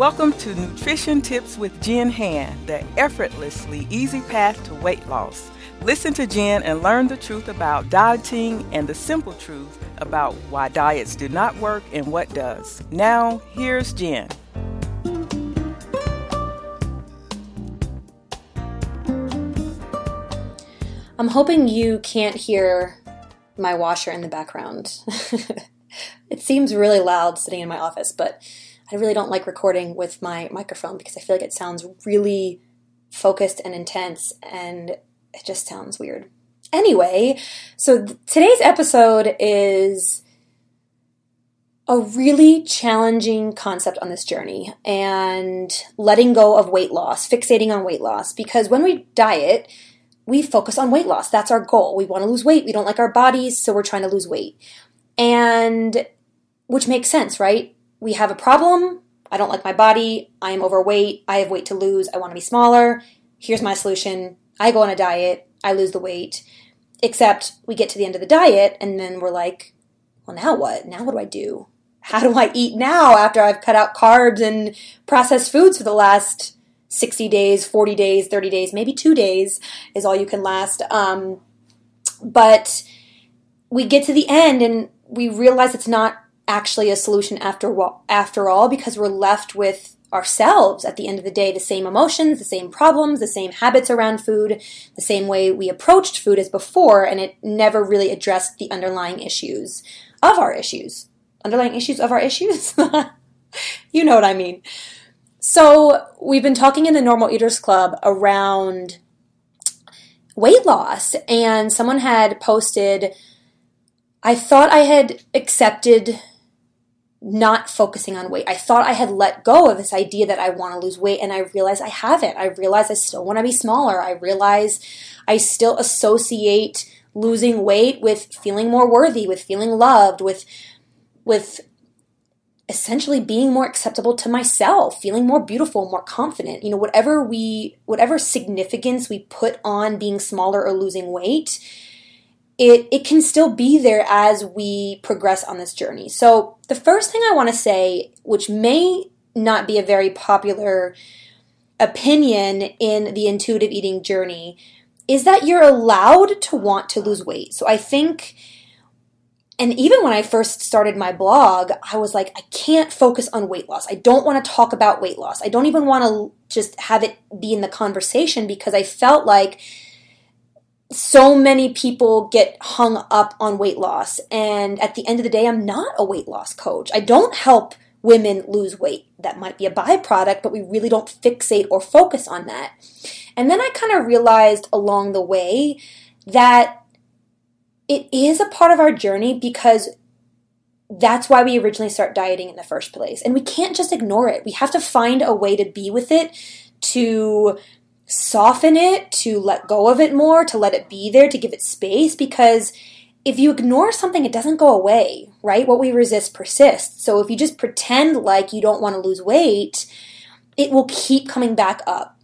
Welcome to Nutrition Tips with Jenn Hand, the effortlessly easy path to weight loss. Listen to Jenn and learn the truth about dieting and the simple truth about why diets do not work and what does. Now, here's Jenn. I'm hoping you can't hear my washer in the background. it seems really loud sitting in my office, but I really don't like recording with my microphone because I feel like it sounds really focused and intense and it just sounds weird. Anyway, so th- today's episode is a really challenging concept on this journey and letting go of weight loss, fixating on weight loss because when we diet, we focus on weight loss. That's our goal. We want to lose weight. We don't like our bodies, so we're trying to lose weight. And which makes sense, right? We have a problem. I don't like my body. I am overweight. I have weight to lose. I want to be smaller. Here's my solution. I go on a diet. I lose the weight. Except we get to the end of the diet and then we're like, well, now what? Now what do I do? How do I eat now after I've cut out carbs and processed foods for the last 60 days, 40 days, 30 days, maybe two days is all you can last. Um, but we get to the end and we realize it's not actually a solution after after all because we're left with ourselves at the end of the day the same emotions the same problems the same habits around food the same way we approached food as before and it never really addressed the underlying issues of our issues. Underlying issues of our issues? You know what i mean. So we've been talking in the normal eaters club around weight loss and someone had posted I thought I had accepted not focusing on weight. I thought I had let go of this idea that I want to lose weight, and I realized I haven't. I realize I still want to be smaller. I realize I still associate losing weight with feeling more worthy, with feeling loved, with with essentially being more acceptable to myself, feeling more beautiful, more confident. You know, whatever we whatever significance we put on being smaller or losing weight, it, it can still be there as we progress on this journey. So, the first thing I want to say, which may not be a very popular opinion in the intuitive eating journey, is that you're allowed to want to lose weight. So, I think and even when I first started my blog, I was like, I can't focus on weight loss. I don't want to talk about weight loss. I don't even want to just have it be in the conversation because I felt like so many people get hung up on weight loss. And at the end of the day, I'm not a weight loss coach. I don't help women lose weight. That might be a byproduct, but we really don't fixate or focus on that. And then I kind of realized along the way that it is a part of our journey because that's why we originally start dieting in the first place. And we can't just ignore it. We have to find a way to be with it, to soften it, to let go of it more, to let it be there, to give it space because if you ignore something, it doesn't go away, right? What we resist persists. So if you just pretend like you don't want to lose weight, it will keep coming back up.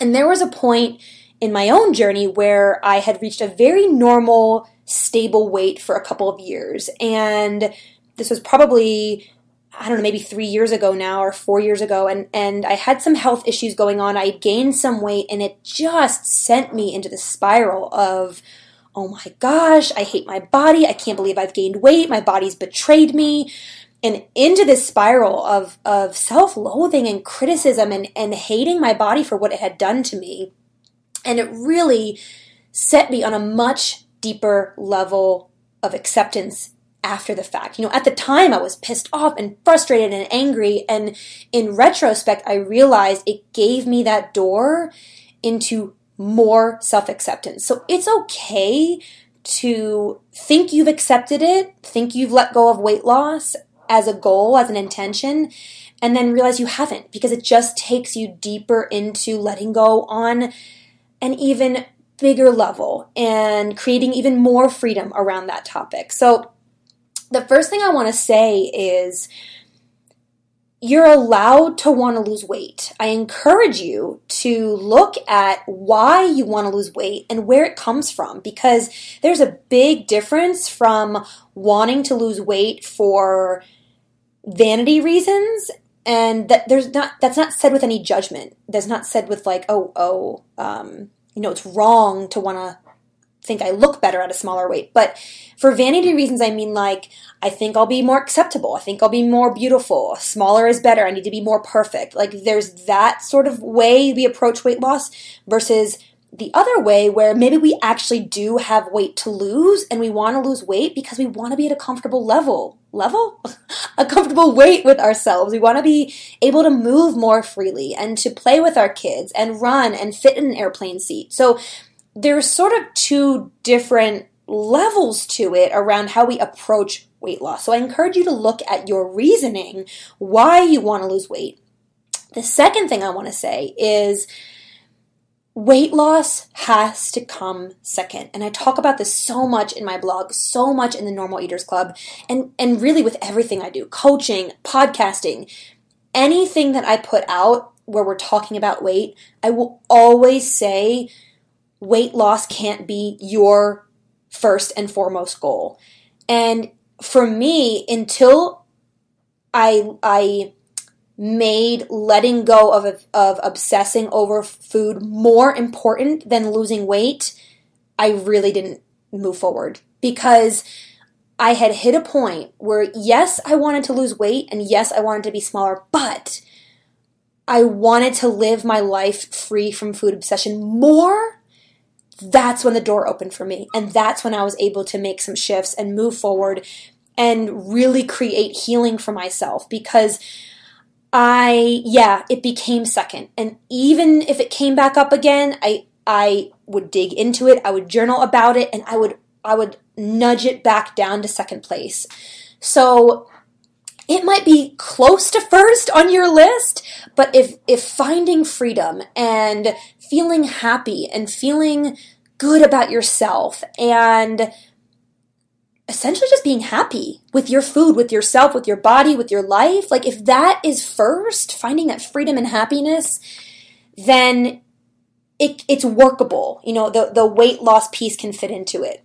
And there was a point in my own journey where I had reached a very normal, stable weight for a couple of years. And this was probably I don't know, maybe three years ago now or four years ago, and, and I had some health issues going on. I gained some weight, and it just sent me into the spiral of, oh my gosh, I hate my body. I can't believe I've gained weight. My body's betrayed me. And into this spiral of, of self loathing and criticism and, and hating my body for what it had done to me. And it really set me on a much deeper level of acceptance after the fact. You know, at the time I was pissed off and frustrated and angry. And in retrospect, I realized it gave me that door into more self acceptance. So it's okay to think you've accepted it, think you've let go of weight loss as a goal, as an intention, and then realize you haven't because it just takes you deeper into letting go on an even bigger level and creating even more freedom around that topic. So the first thing I want to say is you're allowed to want to lose weight. I encourage you to look at why you want to lose weight and where it comes from because there's a big difference from wanting to lose weight for vanity reasons and that there's not that's not said with any judgment. That's not said with like, oh, oh, um, you know, it's wrong to want to think I look better at a smaller weight. But for vanity reasons, I mean like I think I'll be more acceptable. I think I'll be more beautiful. Smaller is better. I need to be more perfect. Like there's that sort of way we approach weight loss versus the other way where maybe we actually do have weight to lose and we want to lose weight because we want to be at a comfortable level level a comfortable weight with ourselves we want to be able to move more freely and to play with our kids and run and fit in an airplane seat so there's sort of two different levels to it around how we approach weight loss. So i encourage you to look at your reasoning why you want to lose weight. The second thing i want to say is weight loss has to come second. And i talk about this so much in my blog so much in the normal eaters club and and really with everything i do coaching podcasting anything that i put out where we're talking about weight i will always say weight loss can't be your first and foremost goal and for me until i i made letting go of, of obsessing over food more important than losing weight, I really didn't move forward because I had hit a point where, yes, I wanted to lose weight and yes, I wanted to be smaller, but I wanted to live my life free from food obsession more. That's when the door opened for me. And that's when I was able to make some shifts and move forward and really create healing for myself because I yeah, it became second. And even if it came back up again, I I would dig into it, I would journal about it, and I would I would nudge it back down to second place. So it might be close to first on your list, but if if finding freedom and feeling happy and feeling good about yourself and essentially just being happy with your food, with yourself, with your body, with your life. Like, if that is first, finding that freedom and happiness, then it, it's workable. You know, the, the weight loss piece can fit into it.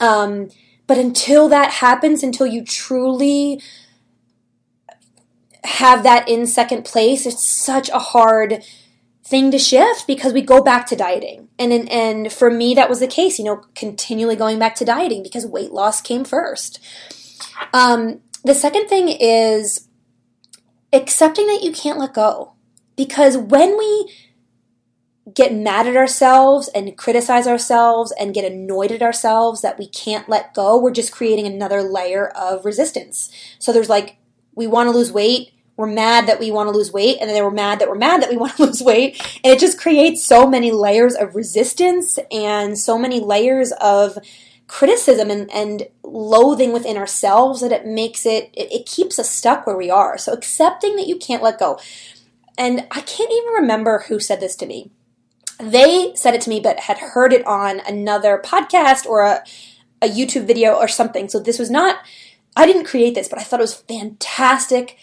Um, but until that happens, until you truly have that in second place, it's such a hard thing to shift because we go back to dieting. And, and for me that was the case, you know, continually going back to dieting because weight loss came first. Um, the second thing is accepting that you can't let go. Because when we get mad at ourselves and criticize ourselves and get annoyed at ourselves that we can't let go, we're just creating another layer of resistance. So there's like, we want to lose weight, we're mad that we want to lose weight, and then we're mad that we're mad that we want to lose weight. And it just creates so many layers of resistance and so many layers of criticism and, and loathing within ourselves that it makes it, it, it keeps us stuck where we are. So accepting that you can't let go. And I can't even remember who said this to me. They said it to me, but had heard it on another podcast or a, a YouTube video or something. So this was not, I didn't create this, but I thought it was fantastic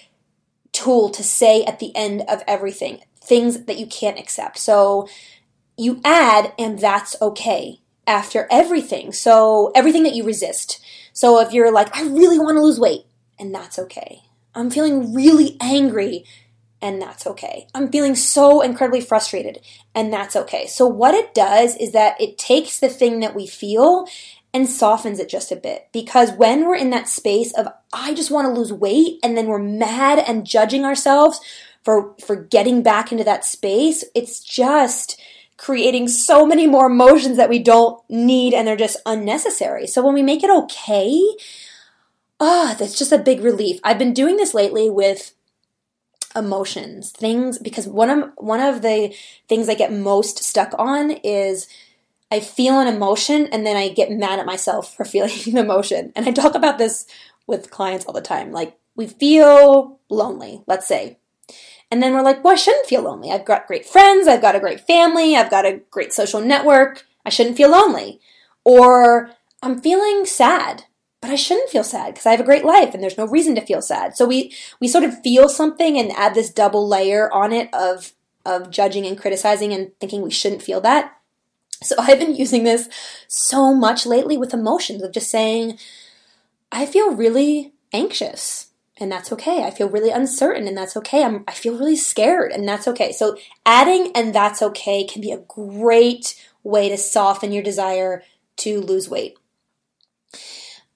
tool to say at the end of everything things that you can't accept. So you add, and that's okay after everything. So everything that you resist. So if you're like, I really want to lose weight, and that's okay. I'm feeling really angry, and that's okay. I'm feeling so incredibly frustrated, and that's okay. So what it does is that it takes the thing that we feel and softens it just a bit. Because when we're in that space of, I just want to lose weight, and then we're mad and judging ourselves for, for getting back into that space, it's just creating so many more emotions that we don't need and they're just unnecessary. So when we make it okay, ah, oh, that's just a big relief. I've been doing this lately with emotions, things because one of one of the things I get most stuck on is I feel an emotion and then I get mad at myself for feeling the emotion. And I talk about this with clients all the time. Like, we feel lonely, let's say. And then we're like, well, I shouldn't feel lonely. I've got great friends. I've got a great family. I've got a great social network. I shouldn't feel lonely. Or I'm feeling sad, but I shouldn't feel sad because I have a great life and there's no reason to feel sad. So we, we sort of feel something and add this double layer on it of, of judging and criticizing and thinking we shouldn't feel that. So I've been using this so much lately with emotions of just saying, I feel really anxious. and that's okay. I feel really uncertain and that's okay. I'm, I feel really scared and that's okay. So adding and that's okay can be a great way to soften your desire to lose weight.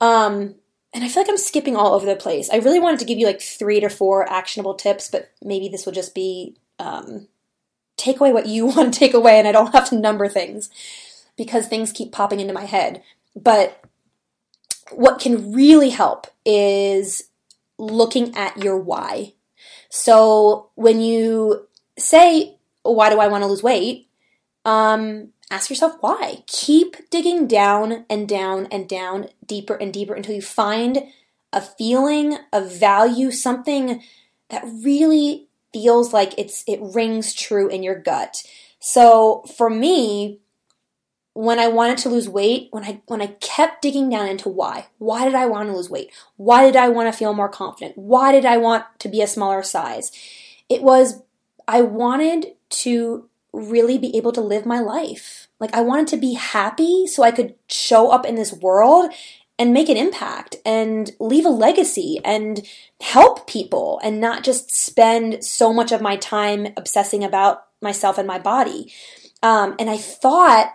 Um, and I feel like I'm skipping all over the place. I really wanted to give you like three to four actionable tips, but maybe this will just be um, take away what you want to take away and I don't have to number things because things keep popping into my head. But what can really help is looking at your why. So when you say, why do I want to lose weight? Um, ask yourself why. Keep digging down and down and down, deeper and deeper until you find a feeling, a value, something that really feels like it's it rings true in your gut. So for me, when I wanted to lose weight, when I when I kept digging down into why, why did I want to lose weight? Why did I want to feel more confident? Why did I want to be a smaller size? It was I wanted to really be able to live my life. Like I wanted to be happy so I could show up in this world and make an impact and leave a legacy and help people and not just spend so much of my time obsessing about myself and my body. Um, and I thought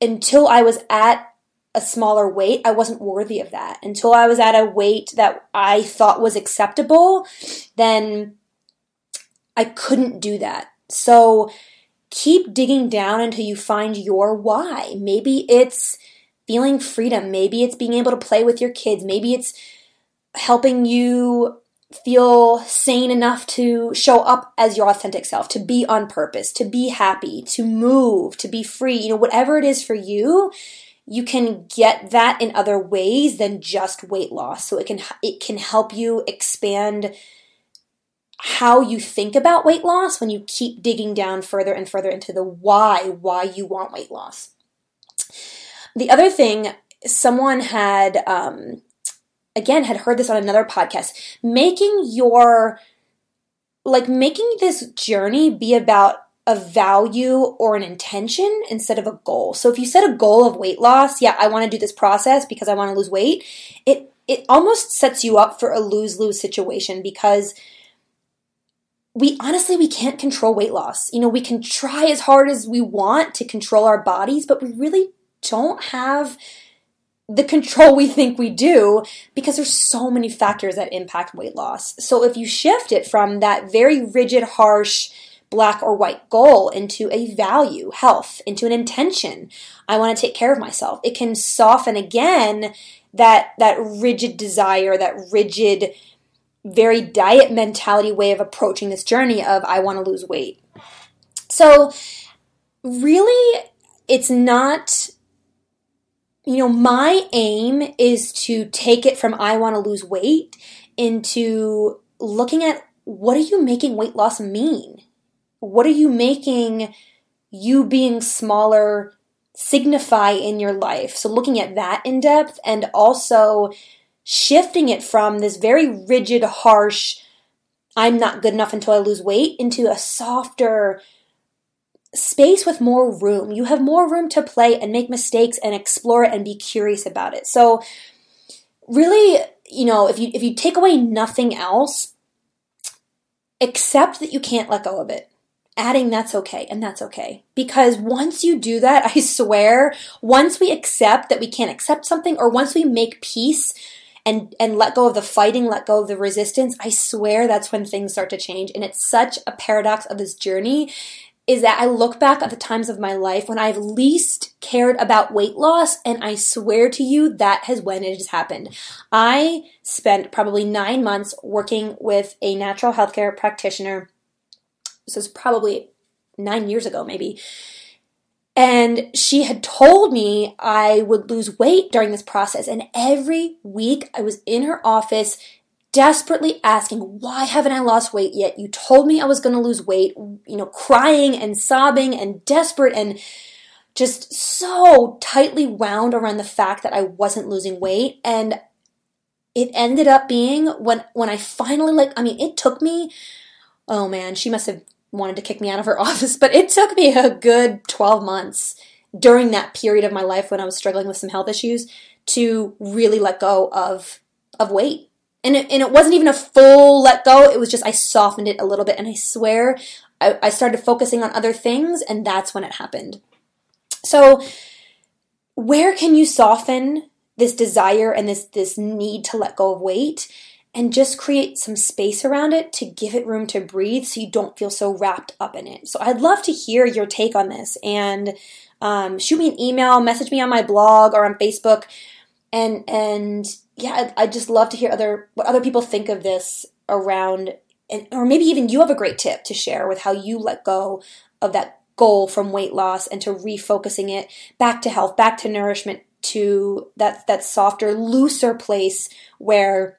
until I was at a smaller weight, I wasn't worthy of that. Until I was at a weight that I thought was acceptable, then I couldn't do that. So keep digging down until you find your why. Maybe it's feeling freedom. Maybe it's being able to play with your kids. Maybe it's helping you feel sane enough to show up as your authentic self, to be on purpose, to be happy, to move, to be free. You know, whatever it is for you, you can get that in other ways than just weight loss. So it can it can help you expand how you think about weight loss when you keep digging down further and further into the why why you want weight loss. The other thing, someone had, um, again, had heard this on another podcast, making your, like, making this journey be about a value or an intention instead of a goal. So if you set a goal of weight loss, yeah, I want to do this process because I want to lose weight, it it almost sets you up for a lose-lose situation because we honestly we can't control weight loss. You know, we can try as hard as we want to control our bodies, but we really don't have the control we think we do because there's so many factors that impact weight loss. So if you shift it from that very rigid, harsh, black or white goal into a value, health, into an intention, I want to take care of myself. It can soften again that that rigid desire, that rigid very diet mentality way of approaching this journey of I want to lose weight. So really it's not you know, my aim is to take it from I want to lose weight into looking at what are you making weight loss mean? What are you making you being smaller signify in your life? So, looking at that in depth and also shifting it from this very rigid, harsh, I'm not good enough until I lose weight into a softer, space with more room. You have more room to play and make mistakes and explore it and be curious about it. So really, you know, if you if you take away nothing else, accept that you can't let go of it. Adding that's okay and that's okay. Because once you do that, I swear, once we accept that we can't accept something or once we make peace and and let go of the fighting, let go of the resistance, I swear that's when things start to change. And it's such a paradox of this journey is that I look back at the times of my life when I've least cared about weight loss, and I swear to you that has when it has happened. I spent probably nine months working with a natural healthcare practitioner. This is probably nine years ago, maybe. And she had told me I would lose weight during this process. And every week I was in her office desperately asking, why haven't I lost weight yet? You told me I was going to lose weight, you know, crying and sobbing and desperate and just so tightly wound around the fact that I wasn't losing weight. And it ended up being when, when I finally like, I mean, it took me, oh man, she must have wanted to kick me out of her office, but it took me a good 12 months during that period of my life when I was struggling with some health issues to really let go of, of weight and it, and it wasn't even a full let go. It was just I softened it a little bit, and I swear I, I started focusing on other things, and that's when it happened. So, where can you soften this desire and this this need to let go of weight? and just create some space around it to give it room to breathe so you don't feel so wrapped up in it. So I'd love to hear your take on this and um, shoot me an email, message me on my blog or on Facebook, and and yeah, I'd, I'd just love to hear other what other people think of this around, and or maybe even you have a great tip to share with how you let go of that goal from weight loss and to refocusing it back to health, back to nourishment, to that that softer, looser place where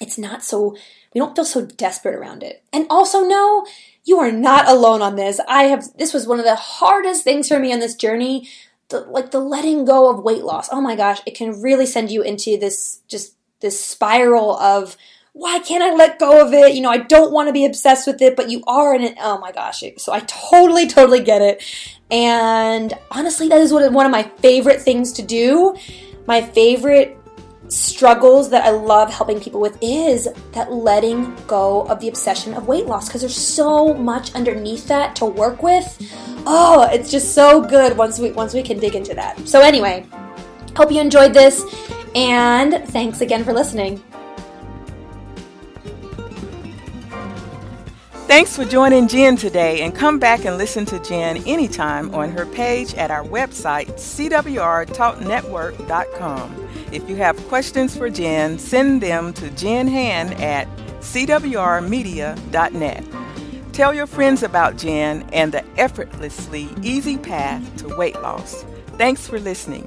it's not so we don't feel so desperate around it. And also know you are not alone on this. I have this was one of the hardest things for me on this journey. The, like the letting go of weight loss. Oh my gosh, it can really send you into this just this spiral of why can't I let go of it? You know, I don't want to be obsessed with it, but you are in it. Oh my gosh. So I totally, totally get it. And honestly, that is what one of my favorite things to do. My favorite struggles that I love helping people with is that letting go of the obsession of weight loss because there's so much underneath that to work with. Oh, it's just so good once we once we can dig into that. So anyway, hope you enjoyed this and thanks again for listening. Thanks for joining Jenn today and come back and listen to Jenn anytime on her page at our website, cwrtalknetwork.com. If you have questions for Jenn, send them to Jenn Hand at cwrmedia.net. Tell your friends about Jenn and the effortlessly easy path to weight loss. Thanks for listening.